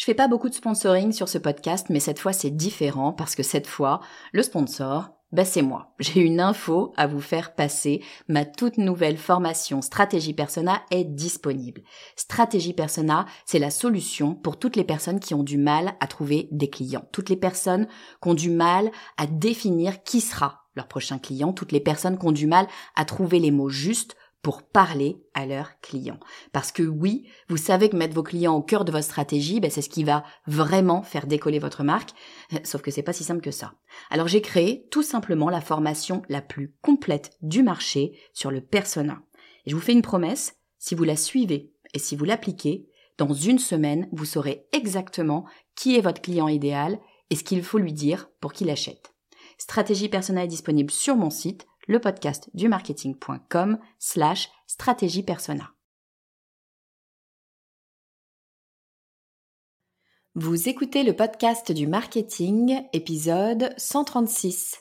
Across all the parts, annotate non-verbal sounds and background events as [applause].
Je fais pas beaucoup de sponsoring sur ce podcast, mais cette fois c'est différent parce que cette fois, le sponsor, bah c'est moi. [laughs] J'ai une info à vous faire passer. Ma toute nouvelle formation Stratégie Persona est disponible. Stratégie Persona, c'est la solution pour toutes les personnes qui ont du mal à trouver des clients. Toutes les personnes qui ont du mal à définir qui sera leur prochain client. Toutes les personnes qui ont du mal à trouver les mots justes pour parler à leurs clients. Parce que oui, vous savez que mettre vos clients au cœur de votre stratégie, ben c'est ce qui va vraiment faire décoller votre marque. [laughs] Sauf que c'est pas si simple que ça. Alors j'ai créé tout simplement la formation la plus complète du marché sur le persona. Et je vous fais une promesse, si vous la suivez et si vous l'appliquez, dans une semaine, vous saurez exactement qui est votre client idéal et ce qu'il faut lui dire pour qu'il achète. Stratégie personnelle est disponible sur mon site le podcast du marketing.com slash stratégie persona. Vous écoutez le podcast du marketing, épisode 136.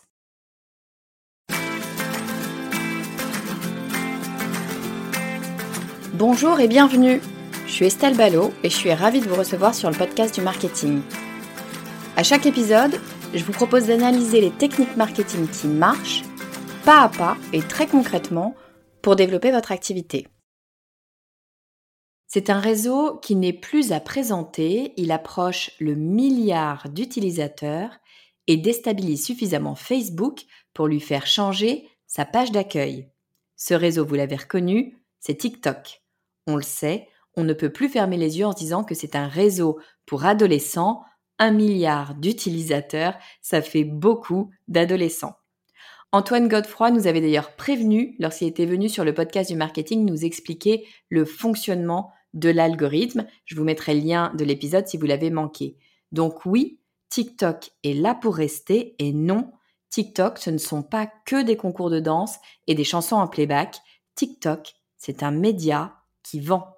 Bonjour et bienvenue. Je suis Estelle Ballot et je suis ravie de vous recevoir sur le podcast du marketing. À chaque épisode, je vous propose d'analyser les techniques marketing qui marchent pas à pas et très concrètement pour développer votre activité. C'est un réseau qui n'est plus à présenter, il approche le milliard d'utilisateurs et déstabilise suffisamment Facebook pour lui faire changer sa page d'accueil. Ce réseau, vous l'avez reconnu, c'est TikTok. On le sait, on ne peut plus fermer les yeux en se disant que c'est un réseau pour adolescents. Un milliard d'utilisateurs, ça fait beaucoup d'adolescents. Antoine Godefroy nous avait d'ailleurs prévenu lorsqu'il était venu sur le podcast du marketing nous expliquer le fonctionnement de l'algorithme. Je vous mettrai le lien de l'épisode si vous l'avez manqué. Donc oui, TikTok est là pour rester et non, TikTok, ce ne sont pas que des concours de danse et des chansons en playback. TikTok, c'est un média qui vend.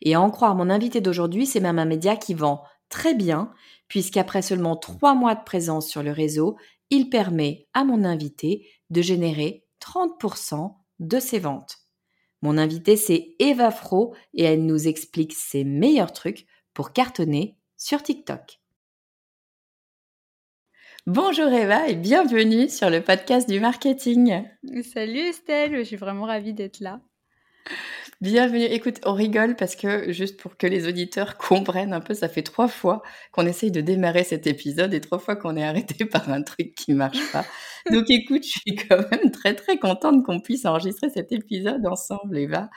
Et à en croire mon invité d'aujourd'hui, c'est même un média qui vend très bien, puisqu'après seulement trois mois de présence sur le réseau, il permet à mon invité de générer 30% de ses ventes. Mon invité, c'est Eva Fro et elle nous explique ses meilleurs trucs pour cartonner sur TikTok. Bonjour Eva et bienvenue sur le podcast du marketing. Salut Estelle, je suis vraiment ravie d'être là. Bienvenue. Écoute, on rigole parce que juste pour que les auditeurs [laughs] comprennent un peu, ça fait trois fois qu'on essaye de démarrer cet épisode et trois fois qu'on est arrêté [laughs] par un truc qui marche pas. Donc [laughs] écoute, je suis quand même très très contente qu'on puisse enregistrer cet épisode ensemble, Eva.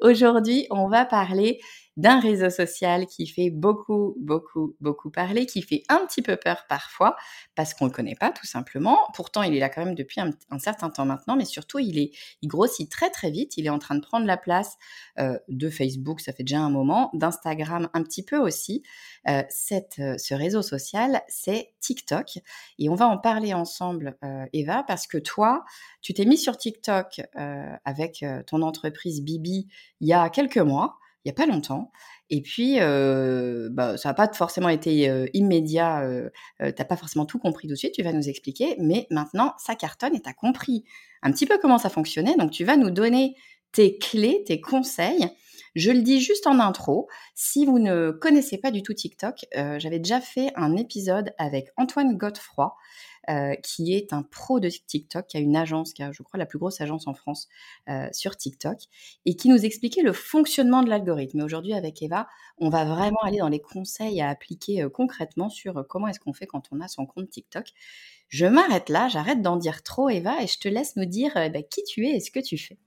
Aujourd'hui, on va parler d'un réseau social qui fait beaucoup, beaucoup, beaucoup parler, qui fait un petit peu peur parfois, parce qu'on ne le connaît pas tout simplement. Pourtant, il est là quand même depuis un, certain temps maintenant, mais surtout, il, est, il grossit très, très vite. Il est en train de prendre la place euh, de Facebook, ça fait déjà un moment, d'Instagram un petit peu aussi. Euh, euh, ce réseau social, c'est TikTok. Et on va en parler ensemble, Eva, parce que toi, tu t'es mis sur TikTok avec ton entreprise Bibi il y a quelques mois il n'y a pas longtemps. Et puis, bah, ça n'a pas forcément été immédiat. Euh, tu n'as pas forcément tout compris tout de suite. Tu vas nous expliquer. Mais maintenant, ça cartonne et tu as compris un petit peu comment ça fonctionnait. Donc, tu vas nous donner tes clés, tes conseils. Je le dis juste en intro. Si vous ne connaissez pas du tout TikTok, j'avais déjà fait un épisode avec Antoine Godefroy euh, qui est un pro de TikTok, qui a une agence, qui a, je crois, la plus grosse agence en France euh, sur TikTok, et qui nous expliquait le fonctionnement de l'algorithme. Aujourd'hui, avec Eva, on va vraiment aller dans les conseils à appliquer euh, concrètement sur comment est-ce qu'on fait quand on a son compte TikTok. Je m'arrête là, j'arrête d'en dire trop, Eva, et je te laisse nous dire bah, qui tu es et ce que tu fais.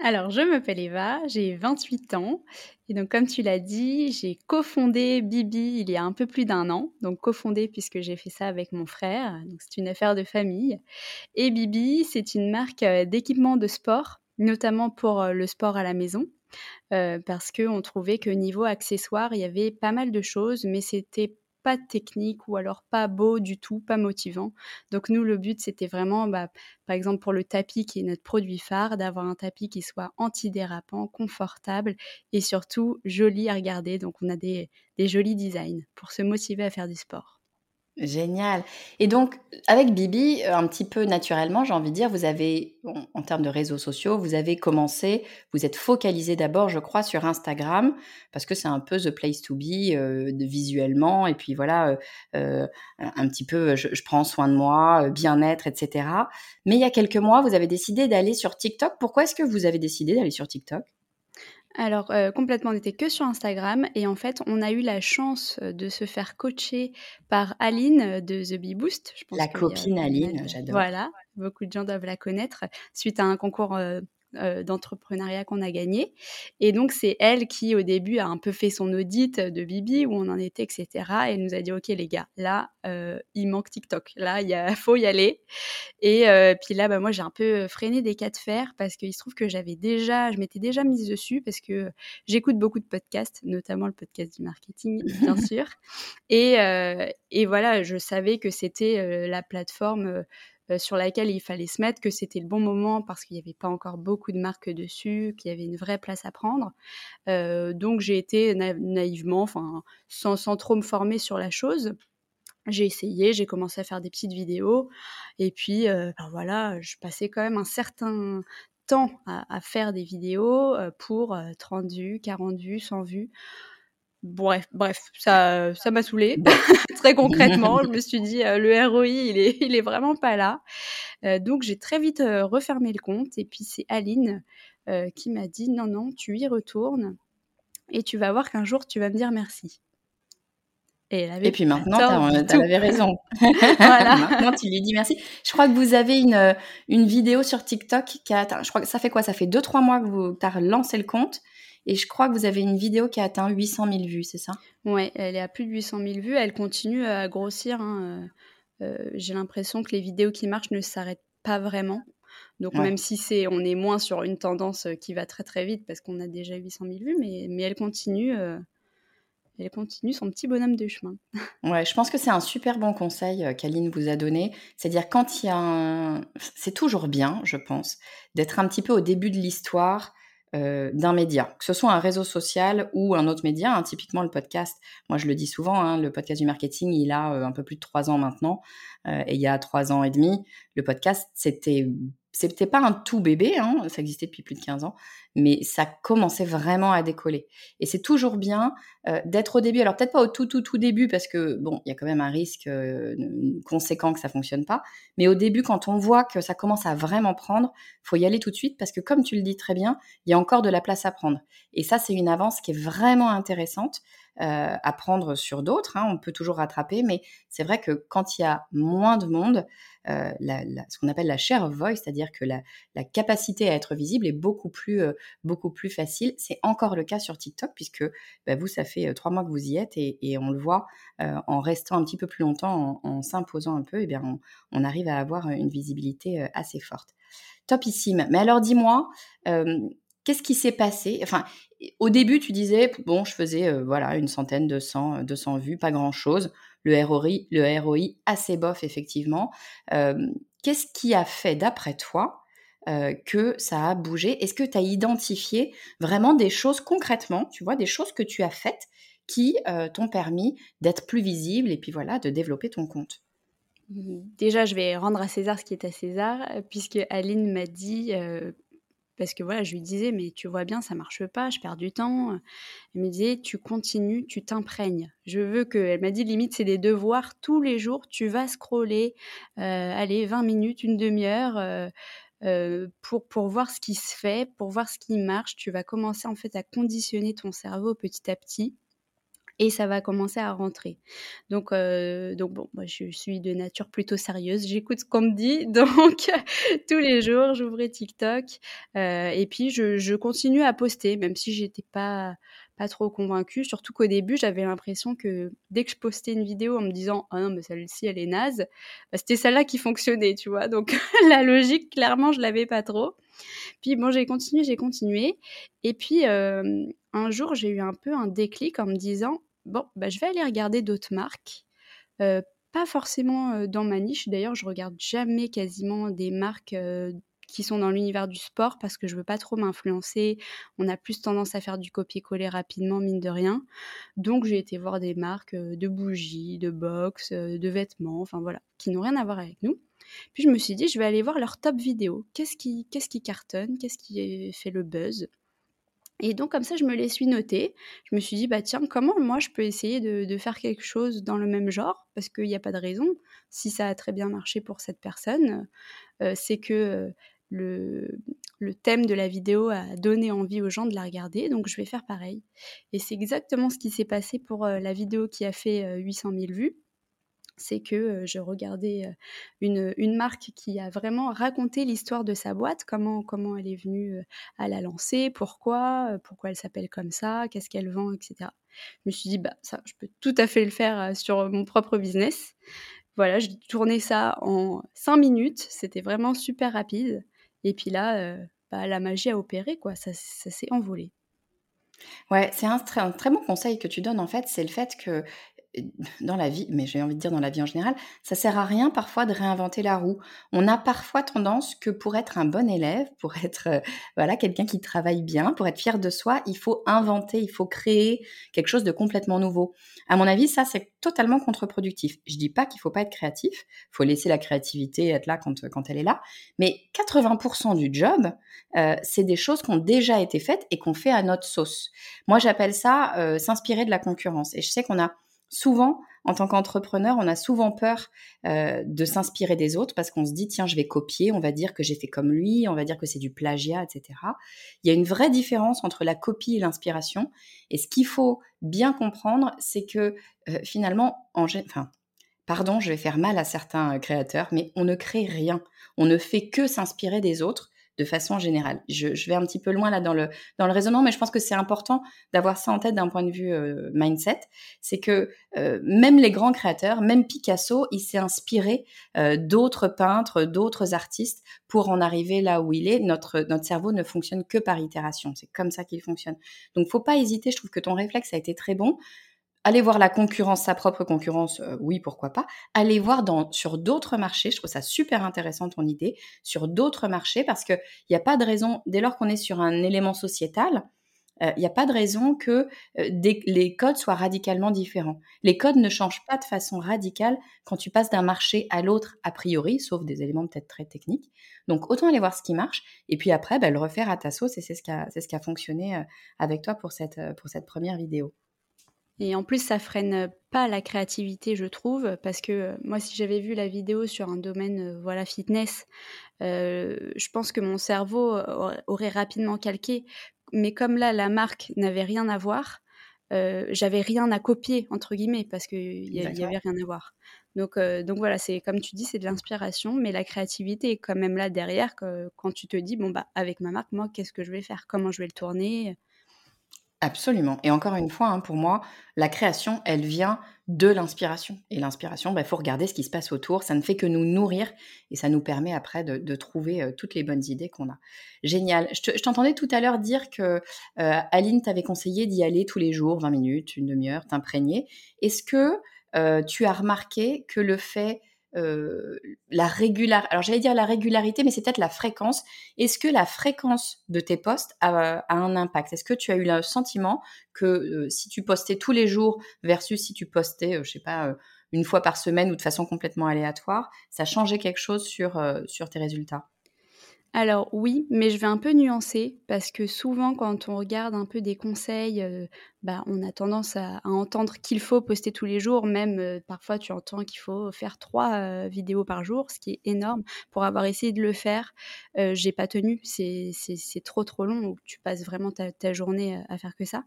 Alors, je m'appelle Eva, j'ai 28 ans. Et donc, comme tu l'as dit, j'ai cofondé Bibi il y a un peu plus d'un an. Donc, cofondé puisque j'ai fait ça avec mon frère. Donc, c'est une affaire de famille. Et Bibi, c'est une marque euh, d'équipement de sport, notamment pour euh, le sport à la maison. Euh, parce qu'on trouvait que niveau accessoires, il y avait pas mal de choses, mais c'était pas technique ou alors pas beau du tout, pas motivant. Donc nous, le but, c'était vraiment, bah, par exemple pour le tapis qui est notre produit phare, d'avoir un tapis qui soit antidérapant, confortable et surtout joli à regarder. Donc on a des, des jolis designs pour se motiver à faire du sport. Génial. Et donc, avec Bibi, euh, un petit peu naturellement, j'ai envie de dire, vous avez, en termes de réseaux sociaux, vous avez commencé, vous êtes focalisé d'abord, je crois, sur Instagram, parce que c'est un peu the place to be euh, visuellement, et puis voilà, euh, un petit peu, je, prends soin de moi, bien-être, etc. Mais il y a quelques mois, vous avez décidé d'aller sur TikTok. Pourquoi est-ce que vous avez décidé d'aller sur TikTok? Alors euh, complètement, on n'était que sur Instagram et en fait, on a eu la chance euh, de se faire coacher par Aline euh, de The Bee Boost. Je pense la copine Aline, j'adore. Voilà, beaucoup de gens doivent la connaître suite à un concours euh, d'entrepreneuriat qu'on a gagné. Et donc, c'est elle qui, au début, a un peu fait son audit de Bibi, où on en était, etc. Et elle nous a dit, OK, les gars, là, euh, il manque TikTok. Là, il [laughs] faut y aller. Et euh, puis là, bah, moi, j'ai un peu freiné des cas de fer parce qu'il se trouve que j'avais déjà, je m'étais déjà mise dessus parce que j'écoute beaucoup de podcasts, notamment le podcast du marketing, bien [laughs] sûr. Et, et voilà, je savais que c'était la plateforme euh, sur laquelle il fallait se mettre, que c'était le bon moment parce qu'il n'y avait pas encore beaucoup de marques dessus, qu'il y avait une vraie place à prendre. Euh, donc j'ai été naïvement, sans, sans trop me former sur la chose. J'ai essayé, j'ai commencé à faire des petites vidéos et puis euh, ben voilà, je passais quand même un certain temps à, à faire des vidéos pour 30 vues, 40 vues, 100 vues. Bref, bref, ça, ça m'a saoulé. [laughs] très concrètement, je me [laughs] suis dit, euh, le ROI, il est, il est vraiment pas là. Euh, donc, j'ai très vite euh, refermé le compte. Et puis, c'est Aline qui m'a dit, non, non, tu y retournes et tu vas voir qu'un jour, tu vas me dire merci. Et, elle avait et puis maintenant, tu avais raison. [laughs] voilà. maintenant, tu lui dis merci. Je crois que vous avez une, une vidéo sur TikTok qui a Je crois que ça fait quoi? Ça fait 2-3 mois que vous as lancé le compte. Et je crois que vous avez une vidéo qui a atteint 800 000 vues, c'est ça? Ouais, elle est à plus de 800 000 vues. Elle continue à grossir. Hein. Euh, euh, j'ai l'impression que les vidéos qui marchent ne s'arrêtent pas vraiment. Donc même si c'est, on est moins sur une tendance qui va très très vite parce qu'on a déjà 800 000 vues, mais, mais elle continue. Euh, elle continue son petit bonhomme de chemin. [laughs] Ouais, je pense que c'est un super bon conseil qu'Aline vous a donné. C'est-à-dire quand il y a un... C'est toujours bien, je pense, d'être un petit peu au début de l'histoire euh, d'un média, que ce soit un réseau social ou un autre média, hein, typiquement le podcast. Moi, je le dis souvent, hein, le podcast du marketing, il a euh, un peu plus de trois ans maintenant, euh, et il y a trois ans et demi, le podcast, c'était c'était pas un tout bébé, hein, ça existait depuis plus de 15 ans, mais ça commençait vraiment à décoller. Et c'est toujours bien euh, d'être au début. Alors peut-être pas au tout tout tout début parce que bon, il y a quand même un risque euh, conséquent que ça fonctionne pas. Mais au début, quand on voit que ça commence à vraiment prendre, faut y aller tout de suite parce que comme tu le dis très bien, il y a encore de la place à prendre. Et ça, c'est une avance qui est vraiment intéressante euh, à prendre sur d'autres. Hein. On peut toujours rattraper, mais c'est vrai que quand il y a moins de monde, ce qu'on appelle la share of voice, c'est-à-dire que la, capacité à être visible est beaucoup plus, beaucoup plus facile. C'est encore le cas sur TikTok, puisque bah, vous, ça fait trois mois que vous y êtes et, on le voit en restant un petit peu plus longtemps, en, s'imposant un peu, et eh bien on, arrive à avoir une visibilité assez forte. Topissime. Mais alors dis-moi, qu'est-ce qui s'est passé? Enfin, au début, tu disais, bon, je faisais voilà une centaine, de 200 vues, pas grand-chose le ROI, le ROI assez bof, effectivement. Qu'est-ce qui a fait, d'après toi, euh, que ça a bougé Est-ce que tu as identifié vraiment des choses concrètement, tu vois, des choses que tu as faites qui euh, t'ont permis d'être plus visible et puis voilà, de développer ton compte? Déjà, je vais rendre à César ce qui est à César, puisque Aline m'a dit parce que voilà, je lui disais, mais tu vois bien, ça marche pas, je perds du temps. Elle me disait, tu continues, tu t'imprègnes. Je veux que, elle m'a dit, limite, c'est des devoirs tous les jours, tu vas scroller, euh, allez, 20 minutes, une demi-heure. Euh, euh, pour, pour voir ce qui se fait, pour voir ce qui marche, tu vas commencer en fait à conditionner ton cerveau petit à petit et ça va commencer à rentrer. Donc, euh, donc bon, moi je suis de nature plutôt sérieuse, j'écoute ce qu'on me dit, [laughs] donc tous les jours j'ouvrais TikTok euh, et puis je, je, continue à poster, même si j'étais pas pas trop convaincue, surtout qu'au début j'avais l'impression que dès que je postais une vidéo en me disant ah non mais celle-ci elle est naze, bah, c'était celle-là qui fonctionnait, tu vois, donc [laughs] la logique clairement je l'avais pas trop. Puis bon j'ai continué, j'ai continué et puis euh, un jour, j'ai eu un peu un déclic en me disant bon, bah, je vais aller regarder d'autres marques. pas forcément dans ma niche. D'ailleurs, je regarde jamais quasiment des marques qui sont dans l'univers du sport parce que je veux pas trop m'influencer. On a plus tendance à faire du copier-coller rapidement, mine de rien. Donc j'ai été voir des marques de bougies, de box, de vêtements, enfin voilà, qui n'ont rien à voir avec nous. Puis je me suis dit, je vais aller voir leur top vidéo. Qu'est-ce qui, qu'est-ce qui cartonne? Qu'est-ce qui fait le buzz? Et donc comme ça, je me les suis notées. Je me suis dit, bah tiens, comment moi je peux essayer de, faire quelque chose dans le même genre? Parce qu'il n'y a pas de raison. Si ça a très bien marché pour cette personne, euh, c'est que euh, le, le, thème de la vidéo a donné envie aux gens de la regarder. Donc je vais faire pareil. Et c'est exactement ce qui s'est passé pour euh, la vidéo qui a fait 800 000 vues c'est que je regardais une, une, marque qui a vraiment raconté l'histoire de sa boîte, comment, comment elle est venue à la lancer, pourquoi, pourquoi elle s'appelle comme ça, qu'est-ce qu'elle vend, etc. Je me suis dit, bah, ça, je peux tout à fait le faire sur mon propre business. Voilà, j'ai tourné ça en cinq minutes, c'était vraiment super rapide. Et puis là, bah, la magie a opéré, quoi, ça, ça s'est envolé. Ouais, c'est un, un, très bon conseil que tu donnes en fait, c'est le fait que dans la vie, mais j'ai envie de dire dans la vie en général, ça sert à rien parfois de réinventer la roue. On a parfois tendance que pour être un bon élève, pour être euh, voilà quelqu'un qui travaille bien, pour être fier de soi, il faut inventer, il faut créer quelque chose de complètement nouveau. À mon avis, ça c'est totalement contre-productif. Je dis pas qu'il faut pas être créatif, faut laisser la créativité être là quand, quand elle est là, mais 80% du job, euh, c'est des choses qui ont déjà été faites et qu'on fait à notre sauce. Moi, j'appelle ça euh, s'inspirer de la concurrence. Et je sais qu'on a souvent, en tant qu'entrepreneur, on a souvent peur euh, de s'inspirer des autres parce qu'on se dit, tiens, je vais copier, on va dire que j'ai fait comme lui, on va dire que c'est du plagiat, etc. Il y a une vraie différence entre la copie et l'inspiration. Et ce qu'il faut bien comprendre, c'est que euh, finalement, en, enfin, pardon, je vais faire mal à certains créateurs, mais on ne crée rien. On ne fait que s'inspirer des autres de façon générale. Je, vais un petit peu loin là dans le, dans le raisonnement, mais je pense que c'est important d'avoir ça en tête d'un point de vue euh, mindset. C'est que euh, même les grands créateurs, même Picasso, il s'est inspiré euh, d'autres peintres, d'autres artistes pour en arriver là où il est. Notre, notre cerveau ne fonctionne que par itération. C'est comme ça qu'il fonctionne. Donc, faut pas hésiter. Je trouve que ton réflexe a été très bon. Aller voir la concurrence, sa propre concurrence, euh, oui, pourquoi pas. Aller voir sur d'autres marchés, je trouve ça super intéressant ton idée, sur d'autres marchés, parce qu'il n'y a pas de raison, dès lors qu'on est sur un élément sociétal, il euh, n'y a pas de raison que euh, les codes soient radicalement différents. Les codes ne changent pas de façon radicale quand tu passes d'un marché à l'autre a priori, sauf des éléments peut-être très techniques. Donc autant aller voir ce qui marche et puis après bah, le refaire à ta sauce et c'est ce qui a, ce qui a fonctionné avec toi pour cette, pour cette première vidéo. Et en plus, ça freine pas la créativité, je trouve, parce que euh, moi, si j'avais vu la vidéo sur un domaine, euh, voilà, fitness, euh, je pense que mon cerveau aurait rapidement calqué. Mais comme là, la marque n'avait rien à voir, j'avais rien à copier entre guillemets parce qu'il y, y, avait rien à voir. Donc, donc voilà, c'est comme tu dis, c'est de l'inspiration, mais la créativité est quand même là derrière que, quand tu te dis bon bah avec ma marque, moi, qu'est-ce que je vais faire, comment je vais le tourner? Absolument. Et encore une fois, hein, pour moi, la création, elle vient de l'inspiration. Et l'inspiration, il bah, faut regarder ce qui se passe autour. Ça ne fait que nous nourrir et ça nous permet après de, trouver euh, toutes les bonnes idées qu'on a. Génial. Je t'entendais tout à l'heure dire que euh, Aline t'avait conseillé d'y aller tous les jours, 20 minutes, une demi-heure, t'imprégner. Est-ce que euh, tu as remarqué que le fait euh, la régularité. Alors j'allais dire la régularité, mais c'est peut-être la fréquence. Est-ce que la fréquence de tes posts a, un impact? Est-ce que tu as eu le sentiment que euh, si tu postais tous les jours versus si tu postais, euh, je sais pas, une fois par semaine ou de façon complètement aléatoire, ça changeait quelque chose sur, sur tes résultats? Alors oui, mais je vais un peu nuancer parce que souvent quand on regarde un peu des conseils, euh, bah, on a tendance à, entendre qu'il faut poster tous les jours. Même euh, parfois tu entends qu'il faut faire trois euh, vidéos par jour, ce qui est énorme. Pour avoir essayé de le faire, j'ai pas tenu. C'est trop trop long. Tu passes vraiment ta, ta journée à faire que ça.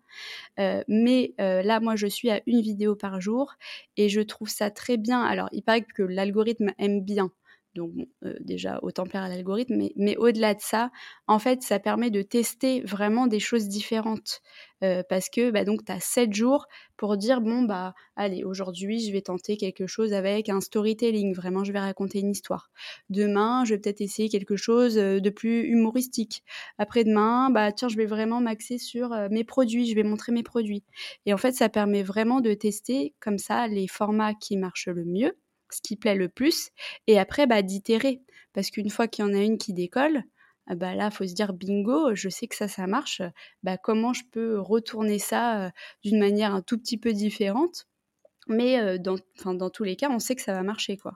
mais là, moi, je suis à une vidéo par jour et je trouve ça très bien. Alors, il paraît que l'algorithme aime bien donc euh, déjà autant plaire à l'algorithme, mais, au-delà de ça, en fait, ça permet de tester vraiment des choses différentes. Euh, parce que bah, donc tu as 7 jours pour dire bon bah allez aujourd'hui je vais tenter quelque chose avec un storytelling. Vraiment je vais raconter une histoire. Demain je vais peut-être essayer quelque chose euh, de plus humoristique. Après-demain bah tiens je vais vraiment m'axer sur mes produits. Je vais montrer mes produits. Et en fait ça permet vraiment de tester comme ça les formats qui marchent le mieux ce qui plaît le plus, et après bah, d'itérer. Parce qu'une fois qu'il y en a une qui décolle, ah bah là, faut se dire bingo, je sais que ça, ça marche. Bah, comment je peux retourner ça d'une manière un tout petit peu différente? Mais dans, dans tous les cas, on sait que ça va marcher, quoi.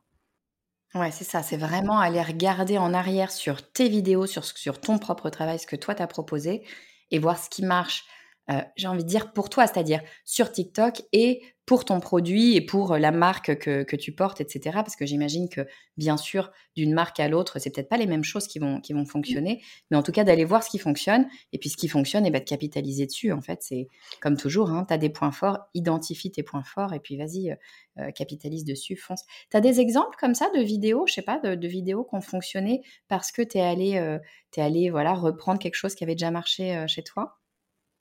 Ouais, c'est ça. C'est vraiment aller regarder en arrière sur tes vidéos, sur, sur ton propre travail, ce que toi t'as proposé, et voir ce qui marche. J'ai envie de dire pour toi, c'est-à-dire sur TikTok et pour ton produit et pour la marque que, tu portes, etc. Parce que j'imagine que, bien sûr, d'une marque à l'autre, c'est peut-être pas les mêmes choses qui vont, qui vont fonctionner, mais en tout cas, d'aller voir ce qui fonctionne, et puis ce qui fonctionne, et eh ben, de capitaliser dessus, en fait. C'est comme toujours, hein, tu as des points forts, identifie tes points forts, et puis vas-y, euh, capitalise dessus, fonce. Tu as des exemples comme ça de vidéos, je sais pas, de, vidéos qui ont fonctionné parce que tu es allé, euh, allé voilà, reprendre quelque chose qui avait déjà marché euh, chez toi?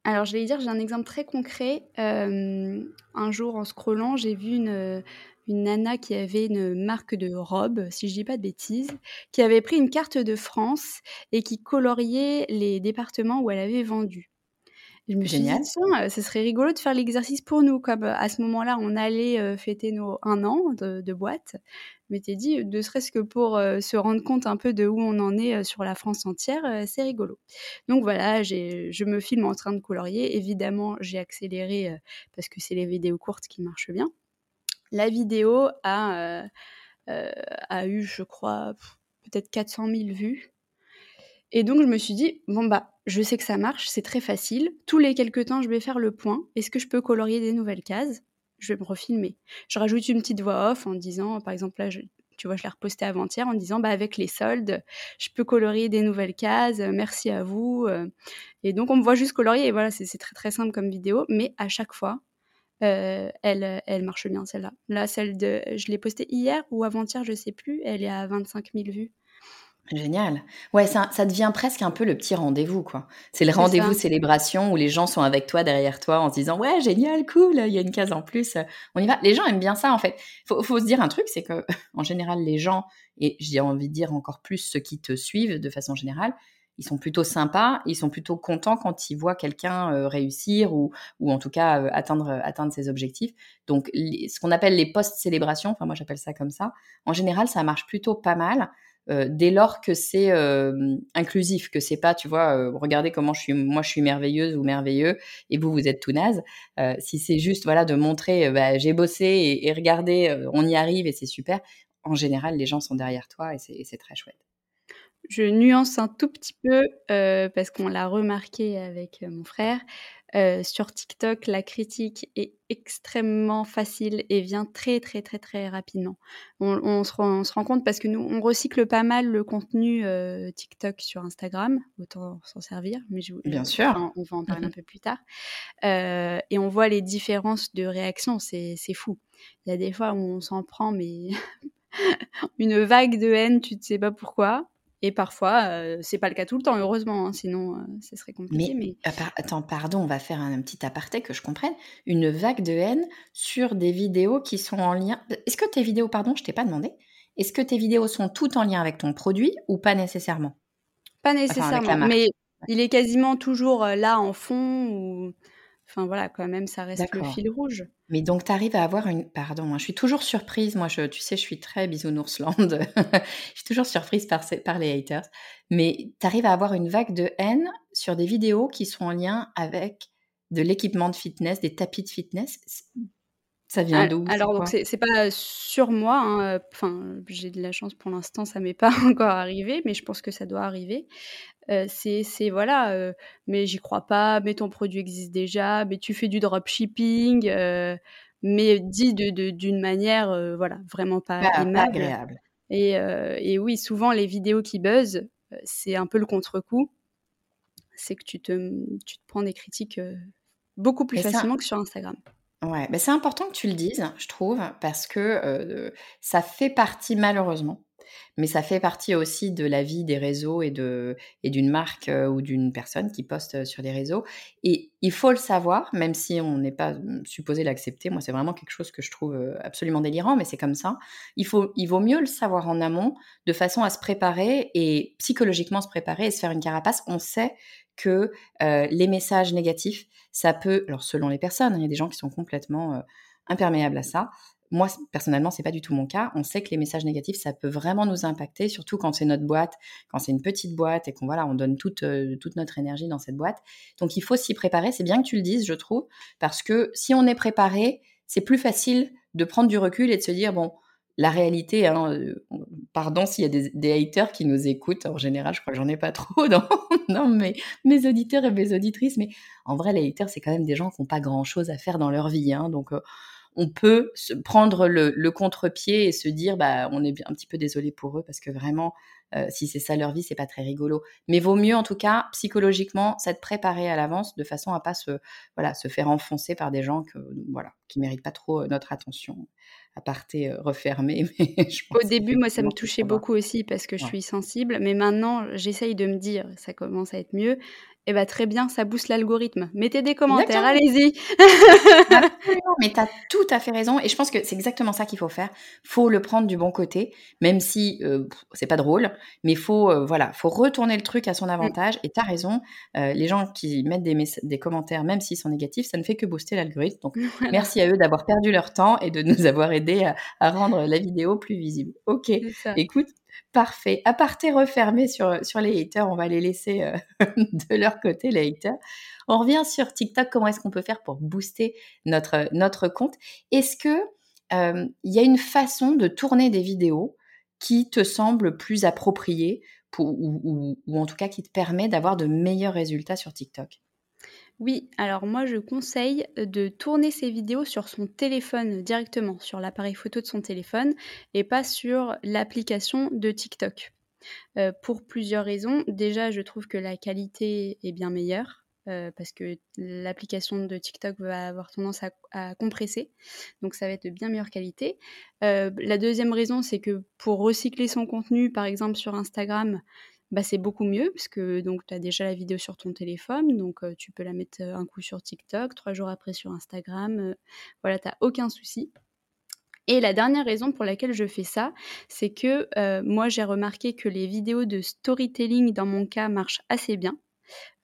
Alors, je vais dire, j'ai un exemple très concret. un jour, en scrollant, j'ai vu une, une nana qui avait une marque de robe, si je dis pas de bêtises, qui avait pris une carte de France et qui coloriait les départements où elle avait vendu. Je me suis dit, tiens, ce serait rigolo de faire l'exercice pour nous. Comme à ce moment-là, on allait fêter nos un an de, de boîte m'étais dit, ne serait-ce que pour se rendre compte un peu de où on en est sur la France entière, c'est rigolo. Donc voilà, je me filme en train de colorier. Évidemment, j'ai accéléré parce que c'est les vidéos courtes qui marchent bien. La vidéo a, a eu, je crois, peut-être 400 000 vues. Et donc, je me suis dit, bon, bah, je sais que ça marche, c'est très facile. Tous les quelques temps, je vais faire le point. Est-ce que je peux colorier des nouvelles cases? Je vais me refilmer. Je rajoute une petite voix off en disant, par exemple, là, tu vois, je l'ai reposté avant-hier en disant, bah, avec les soldes, je peux colorier des nouvelles cases, merci à vous. Euh. Et donc, on me voit juste colorier, et voilà, c'est très très simple comme vidéo, mais à chaque fois, euh, elle, elle marche bien, celle-là. Là, celle de, je l'ai postée hier ou avant-hier, je sais plus, elle est à 25 000 vues. Génial. Ouais, ça, ça devient presque un peu le petit rendez-vous, quoi. C'est le rendez-vous célébration où les gens sont avec toi, derrière toi, en se disant ouais, génial, cool, il y a une case en plus, on y va. Les gens aiment bien ça, en fait. Faut, faut se dire un truc, c'est que [laughs] en général, les gens, et j'ai envie de dire encore plus ceux qui te suivent de façon générale, ils sont plutôt sympas, ils sont plutôt contents quand ils voient quelqu'un euh, réussir ou, ou en tout cas euh, atteindre, atteindre ses objectifs. Donc, ce qu'on appelle les post-célébrations, enfin moi j'appelle ça comme ça, en général, ça marche plutôt pas mal. Euh, dès lors que c'est euh, inclusif, que c'est pas, tu vois, euh, regardez comment je suis, moi je suis merveilleuse ou merveilleux et vous vous êtes tout naze. si c'est juste, voilà, de montrer, bah, j'ai bossé et, et regardez, on y arrive et c'est super. En général, les gens sont derrière toi et c'est très chouette. Je nuance un tout petit peu parce qu'on l'a remarqué avec mon frère. Euh, sur TikTok, la critique est extrêmement facile et vient très très très très rapidement. On, se, rend, compte parce que nous, on recycle pas mal le contenu euh, TikTok sur Instagram, autant s'en servir, mais je, Bien sûr. on va en parler un mmh peu plus tard. Euh, et on voit les différences de réaction, c'est fou. Il y a des fois où on s'en prend, mais [laughs] une vague de haine, tu ne sais pas pourquoi. Et parfois, euh, c'est pas le cas tout le temps, heureusement, hein, sinon euh, ce serait compliqué. Mais, attends, pardon, on va faire un, petit aparté que je comprenne. Une vague de haine sur des vidéos qui sont en lien. Est-ce que tes vidéos, pardon, je t'ai pas demandé, est-ce que tes vidéos sont toutes en lien avec ton produit ou pas nécessairement? Pas nécessairement, mais il est quasiment toujours euh, là en fond ou Enfin voilà, quand même, ça reste le fil rouge. Mais donc, tu arrives à avoir une. Pardon, hein, je suis toujours surprise. Moi, je, tu sais, je suis très bisounoursland. [laughs] je suis toujours surprise par, par les haters. Mais tu arrives à avoir une vague de haine sur des vidéos qui sont en lien avec de l'équipement de fitness, des tapis de fitness. Ça vient d'où Alors, donc, c'est pas sur moi. Hein, enfin, j'ai de la chance pour l'instant, ça m'est [laughs] pas encore arrivé, mais je pense que ça doit arriver c'est voilà, mais j'y crois pas, mais ton produit existe déjà, mais tu fais du dropshipping, mais dit d'une manière, voilà, vraiment pas, agréable. Et, et, oui, souvent les vidéos qui buzzent, c'est un peu le contre-coup, c'est que tu te, tu te prends des critiques beaucoup plus facilement que sur Instagram. Ouais, mais c'est important que tu le dises, je trouve, parce que ça fait partie malheureusement mais ça fait partie aussi de la vie des réseaux et de et d'une marque ou d'une personne qui poste sur les réseaux. Et il faut le savoir, même si on n'est pas mmh, supposé l'accepter. Moi, c'est vraiment quelque chose que je trouve absolument délirant, mais c'est comme ça. Il faut, il vaut mieux le savoir en amont, de façon à se préparer et psychologiquement se préparer et se faire une carapace. On sait que les messages négatifs, ça peut, alors selon les personnes, hein, il y a des gens qui sont complètement imperméables à ça, moi, personnellement, c'est pas du tout mon cas. On sait que les messages négatifs, ça peut vraiment nous impacter, surtout quand c'est notre boîte, quand c'est une petite boîte et qu'on voilà, on donne toute, toute notre énergie dans cette boîte. Donc, il faut s'y préparer. C'est bien que tu le dises, je trouve, parce que si on est préparé, c'est plus facile de prendre du recul et de se dire, bon, la réalité, hein, pardon s'il y a des, haters qui nous écoutent, en général, je crois que j'en ai pas trop [laughs] dans, mais mes auditeurs et mes auditrices, mais en vrai, les haters, c'est quand même des gens qui n'ont pas grand-chose à faire dans leur vie. Hein, donc, on peut se prendre le, contre-pied et se dire, bah, on est un petit peu désolé pour eux parce que vraiment, si c'est ça leur vie, c'est pas très rigolo. Mais vaut mieux, en tout cas, psychologiquement, s'être préparé à l'avance de façon à pas se faire enfoncer par des gens que, voilà, qui méritent pas trop notre attention aparté refermé. [laughs] Mais Au début, moi, ça me touchait beaucoup aussi parce que je suis sensible. Mais maintenant, j'essaye de me dire, ça commence à être mieux. Eh bien, très bien, ça booste l'algorithme. Mettez des commentaires, allez-y. [laughs] [laughs] mais tu as tout à fait raison. Et je pense que c'est exactement ça qu'il faut faire. faut le prendre du bon côté, même si c'est pas drôle. Mais faut, voilà, faut retourner le truc à son mmh. avantage. Et tu as raison. les gens qui mettent des, des commentaires, même s'ils sont négatifs, ça ne fait que booster l'algorithme. Donc, merci à eux d'avoir perdu leur temps et de nous avoir à, rendre la vidéo plus visible. Ok, écoute, parfait. À Aparté refermé sur, sur les haters, on va les laisser euh, [laughs] de leur côté, les haters. On revient sur TikTok, comment est-ce qu'on peut faire pour booster notre, notre compte? Est-ce que euh, il y a une façon de tourner des vidéos qui te semble plus appropriée pour, ou, ou en tout cas qui te permet d'avoir de meilleurs résultats sur TikTok? Oui, alors moi je conseille de tourner ses vidéos sur son téléphone directement, sur l'appareil photo de son téléphone et pas sur l'application de TikTok. pour plusieurs raisons. Déjà, je trouve que la qualité est bien meilleure. parce que l'application de TikTok va avoir tendance à, compresser, donc ça va être de bien meilleure qualité. la deuxième raison, c'est que pour recycler son contenu, par exemple sur Instagram, bah, c'est beaucoup mieux parce que donc tu as déjà la vidéo sur ton téléphone, donc tu peux la mettre un coup sur TikTok, trois jours après sur Instagram, voilà, tu aucun souci. Et la dernière raison pour laquelle je fais ça, c'est que moi j'ai remarqué que les vidéos de storytelling dans mon cas marchent assez bien.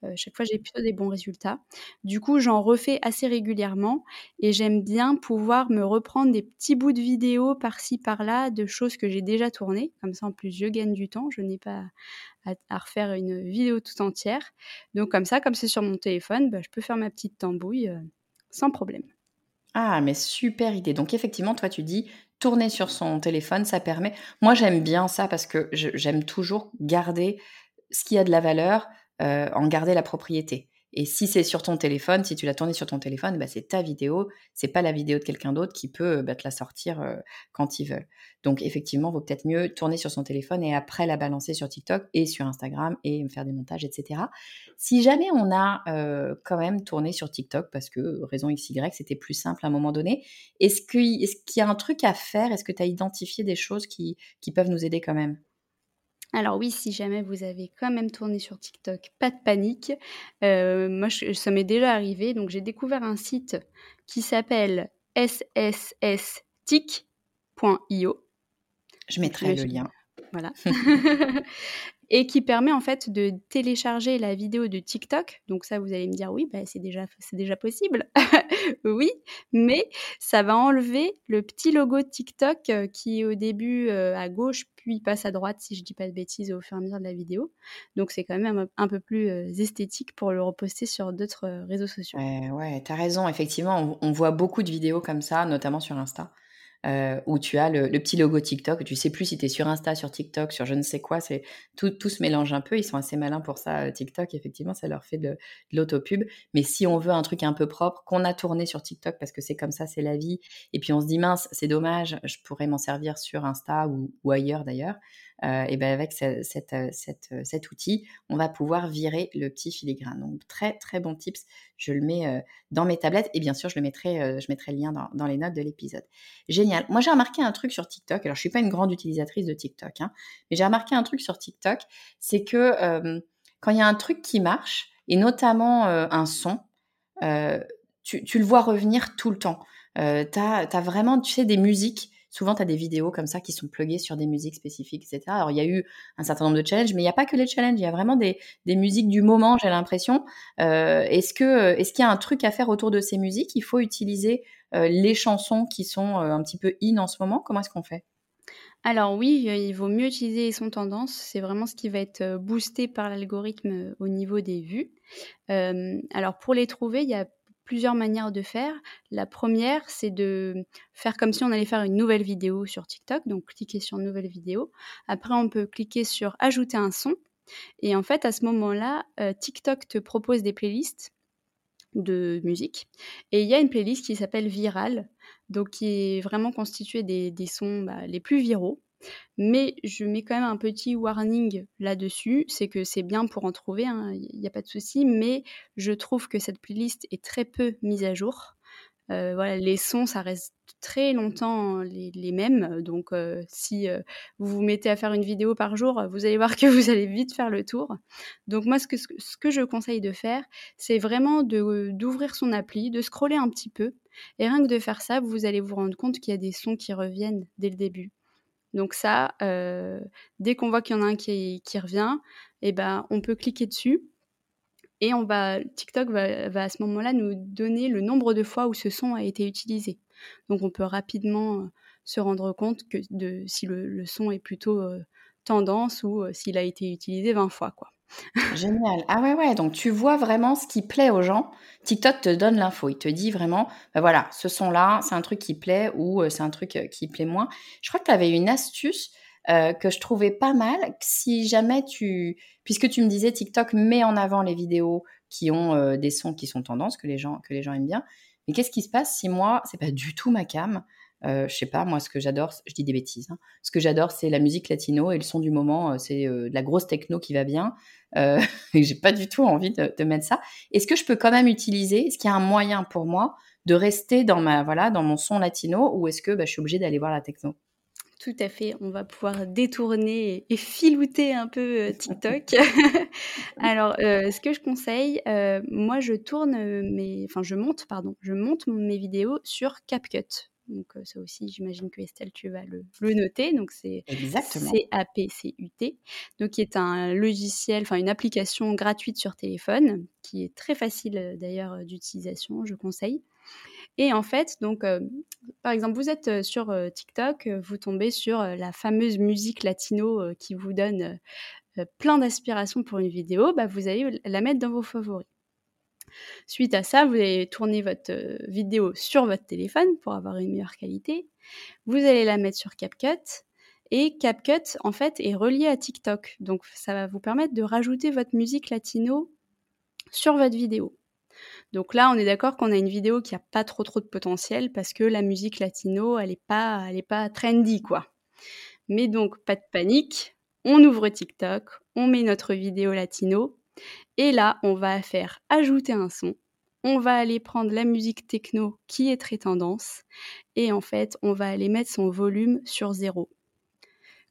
Euh, chaque fois, j'ai plutôt des bons résultats. Du coup, j'en refais assez régulièrement et j'aime bien pouvoir me reprendre des petits bouts de vidéos par-ci, par-là, de choses que j'ai déjà tournées. Comme ça, en plus, je gagne du temps. Je n'ai pas à, refaire une vidéo tout entière. Donc, comme ça, comme c'est sur mon téléphone, bah, je peux faire ma petite tambouille euh, sans problème. Ah, mais super idée. Donc, effectivement, toi, tu dis tourner sur son téléphone, ça permet. Moi, j'aime bien ça parce que j'aime toujours garder ce qui a de la valeur euh, en garder la propriété. Et si c'est sur ton téléphone, si tu l'as tourné sur ton téléphone, bah, c'est ta vidéo, c'est pas la vidéo de quelqu'un d'autre qui peut bah, te la sortir euh, quand ils veulent. Donc effectivement, vaut peut-être mieux tourner sur son téléphone et après la balancer sur TikTok et sur Instagram et faire des montages, etc. Si jamais on a euh, quand même tourné sur TikTok parce que raison XY, c'était plus simple à un moment donné, est-ce qu'il y a un truc à faire? Est-ce que tu as identifié des choses qui peuvent nous aider quand même? Alors oui, si jamais vous avez quand même tourné sur TikTok, pas de panique. Euh, moi, ça m'est déjà arrivé. Donc, j'ai découvert un site qui s'appelle ssstic.io. Je mettrai le lien. Voilà. [laughs] [laughs] et qui permet en fait de télécharger la vidéo de TikTok. Donc ça, vous allez me dire, oui, bah, c'est déjà, déjà possible. [laughs] oui, mais ça va enlever le petit logo TikTok euh, qui est au début euh, à gauche, puis passe à droite, si je dis pas de bêtises, au fur et à mesure de la vidéo. Donc c'est quand même un, peu plus euh, esthétique pour le reposter sur d'autres réseaux sociaux. Ouais, ouais tu as raison. Effectivement, on voit beaucoup de vidéos comme ça, notamment sur Insta. Euh, où tu as le, petit logo TikTok. Tu sais plus si tu es sur Insta, sur TikTok, sur je ne sais quoi. C'est tout, se mélange un peu. Ils sont assez malins pour ça. Euh, TikTok, effectivement, ça leur fait de, de l'autopub. Mais si on veut un truc un peu propre, qu'on a tourné sur TikTok parce que c'est comme ça, c'est la vie. Et puis on se dit mince, c'est dommage, je pourrais m'en servir sur Insta ou ailleurs d'ailleurs. Euh, et ben avec euh, euh, cet outil, on va pouvoir virer le petit filigrane. Donc très très bon tips. Je le mets dans mes tablettes et bien sûr je le mettrai, je mettrai le lien dans, les notes de l'épisode. Génial. Moi j'ai remarqué un truc sur TikTok. Alors je suis pas une grande utilisatrice de TikTok, hein, mais j'ai remarqué un truc sur TikTok, c'est que quand il y a un truc qui marche et notamment un son, tu, le vois revenir tout le temps. tu as, as, vraiment, tu sais, des musiques souvent tu as des vidéos comme ça qui sont pluguées sur des musiques spécifiques, etc. Alors il y a eu un certain nombre de challenges, mais il n'y a pas que les challenges, il y a vraiment des, des musiques du moment, j'ai l'impression. Euh, est-ce que est-ce qu'il y a un truc à faire autour de ces musiques? Il faut utiliser euh, les chansons qui sont euh, un petit peu in en ce moment Comment est-ce qu'on fait? Alors oui, il vaut mieux utiliser son tendance. C'est vraiment ce qui va être boosté par l'algorithme au niveau des vues. alors pour les trouver, il y a plusieurs manières de faire. La première, c'est de faire comme si on allait faire une nouvelle vidéo sur TikTok. Donc, cliquer sur nouvelle vidéo. Après, on peut cliquer sur ajouter un son. Et en fait, à ce moment-là, euh, TikTok te propose des playlists de musique. Et il y a une playlist qui s'appelle Viral, donc qui est vraiment constituée des, sons bah, les plus viraux. Mais je mets quand même un petit warning là-dessus, c'est que c'est bien pour en trouver, il hein, n'y a pas de souci, mais je trouve que cette playlist est très peu mise à jour. Euh, voilà, les sons, ça reste très longtemps les, mêmes. Donc, euh, si euh, vous vous mettez à faire une vidéo par jour, vous allez voir [laughs] que vous allez vite faire le tour. Donc, moi, ce que, ce que je conseille de faire, c'est vraiment d'ouvrir son appli, de scroller un petit peu. Et rien que de faire ça, vous allez vous rendre compte qu'il y a des sons qui reviennent dès le début. Donc ça, dès qu'on voit qu'il y en a un qui, revient, eh ben, on peut cliquer dessus et on va, TikTok va, à ce moment-là nous donner le nombre de fois où ce son a été utilisé. Donc on peut rapidement se rendre compte que de, si le, son est plutôt tendance ou s'il a été utilisé 20 fois. Quoi. Génial. Ah ouais, ouais. Donc tu vois vraiment ce qui plaît aux gens. TikTok te donne l'info. Il te dit vraiment, bah voilà, ce son-là, c'est un truc qui plaît ou euh, c'est un truc euh, qui plaît moins. Je crois que tu avais une astuce euh, que je trouvais pas mal. Si jamais tu, puisque tu me disais TikTok met en avant les vidéos qui ont des sons qui sont tendances, que les gens, que les gens aiment bien. Mais qu'est-ce qui se passe si moi, c'est pas du tout ma cam euh, je sais pas, moi, ce que j'adore, je dis des bêtises. Hein. Ce que j'adore, c'est la musique latino et le son du moment. Euh, c'est euh, de la grosse techno qui va bien. Euh, [laughs] et j'ai pas du tout envie de, mettre ça. Est-ce que je peux quand même utiliser Est-ce qu'il y a un moyen pour moi de rester dans ma voilà dans mon son latino ou est-ce que bah, je suis obligée d'aller voir la techno? Tout à fait, on va pouvoir détourner et filouter un peu TikTok. [laughs] Alors, ce que je conseille, moi je tourne mes, enfin je monte, pardon, je monte mes vidéos sur CapCut. Donc ça aussi, j'imagine que Estelle, tu vas le, noter. Donc c'est C-A-P-C-U-T, donc qui est un logiciel, enfin une application gratuite sur téléphone, qui est très facile d'ailleurs d'utilisation, je conseille. Et en fait, donc, par exemple, vous êtes sur TikTok, vous tombez sur la fameuse musique latino qui vous donne plein d'aspiration pour une vidéo, bah, vous allez la mettre dans vos favoris. Suite à ça, vous allez tourner votre euh, vidéo sur votre téléphone pour avoir une meilleure qualité. Vous allez la mettre sur CapCut. Et CapCut, en fait, est relié à TikTok. Donc, ça va vous permettre de rajouter votre musique latino sur votre vidéo. Donc là, on est d'accord qu'on a une vidéo qui n'a pas trop trop de potentiel parce que la musique latino, elle n'est pas, elle pas trendy, quoi. Mais donc, pas de panique. On ouvre TikTok, on met notre vidéo latino et là, on va faire ajouter un son. On va aller prendre la musique techno qui est très tendance et en fait, on va aller mettre son volume sur zéro.